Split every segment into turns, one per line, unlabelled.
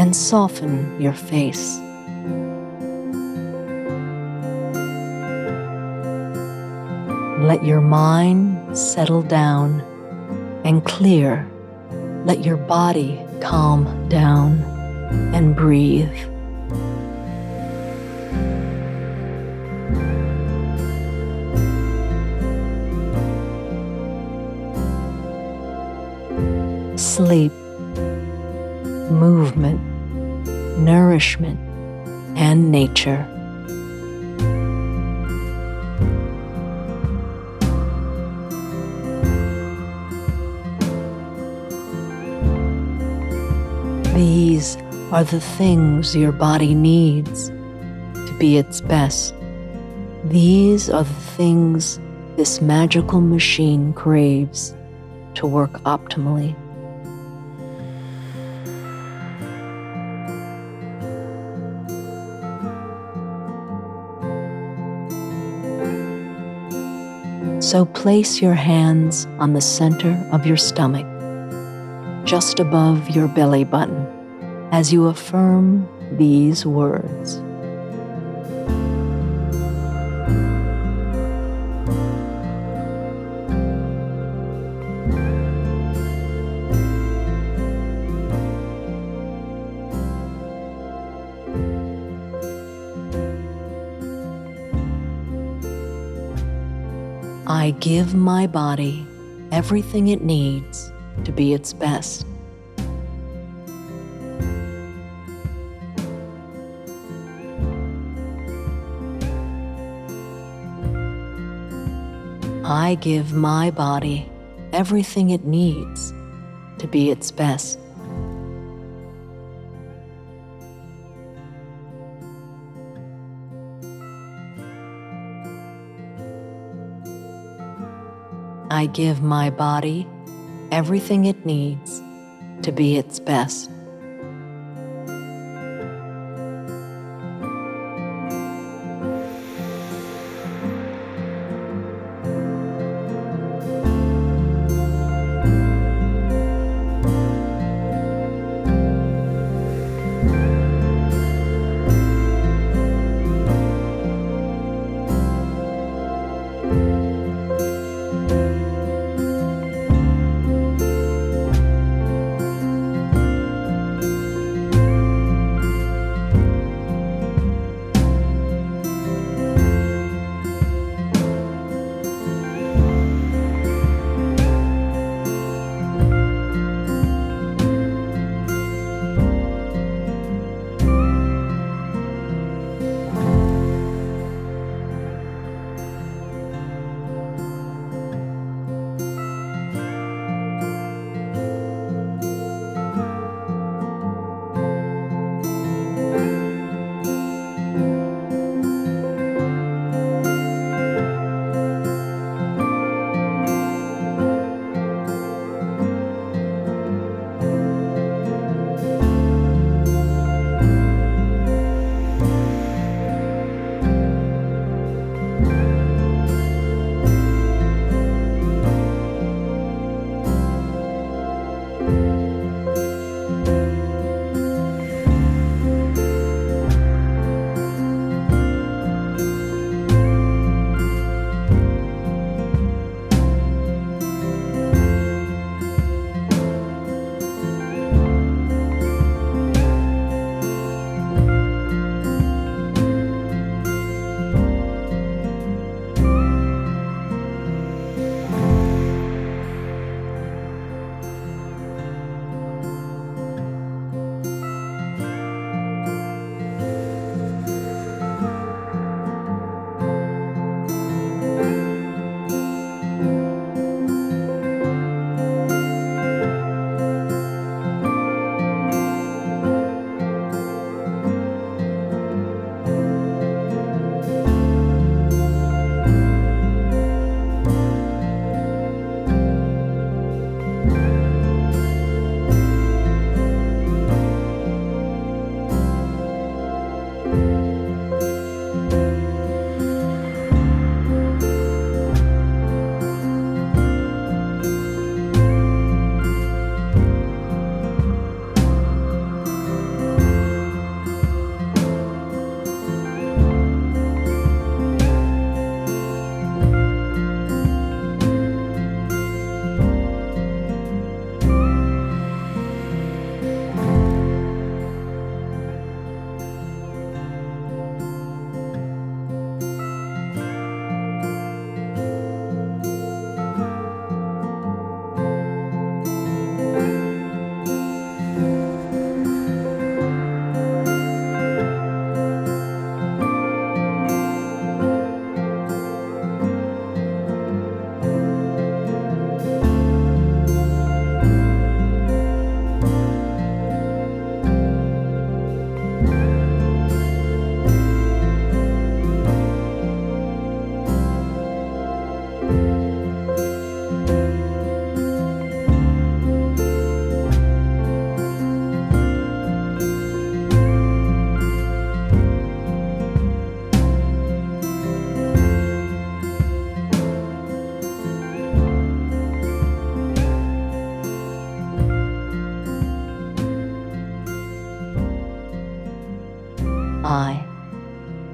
and soften your face. Let your mind settle down and clear. Let your body calm down and breathe. Sleep, movement, nourishment, and nature. These are the things your body needs to be its best. These are the things this magical machine craves to work optimally. So place your hands on the center of your stomach, just above your belly button, as you affirm these words. I give my body everything it needs to be its best. I give my body everything it needs to be its best. I give my body everything it needs to be its best.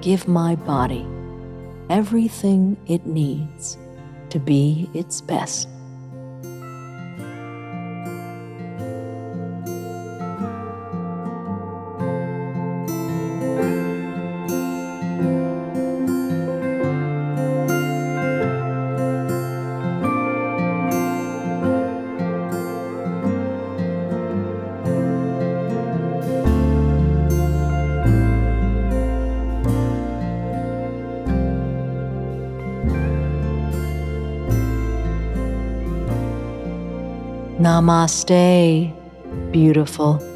Give my body everything it needs to be its best. Namaste, beautiful.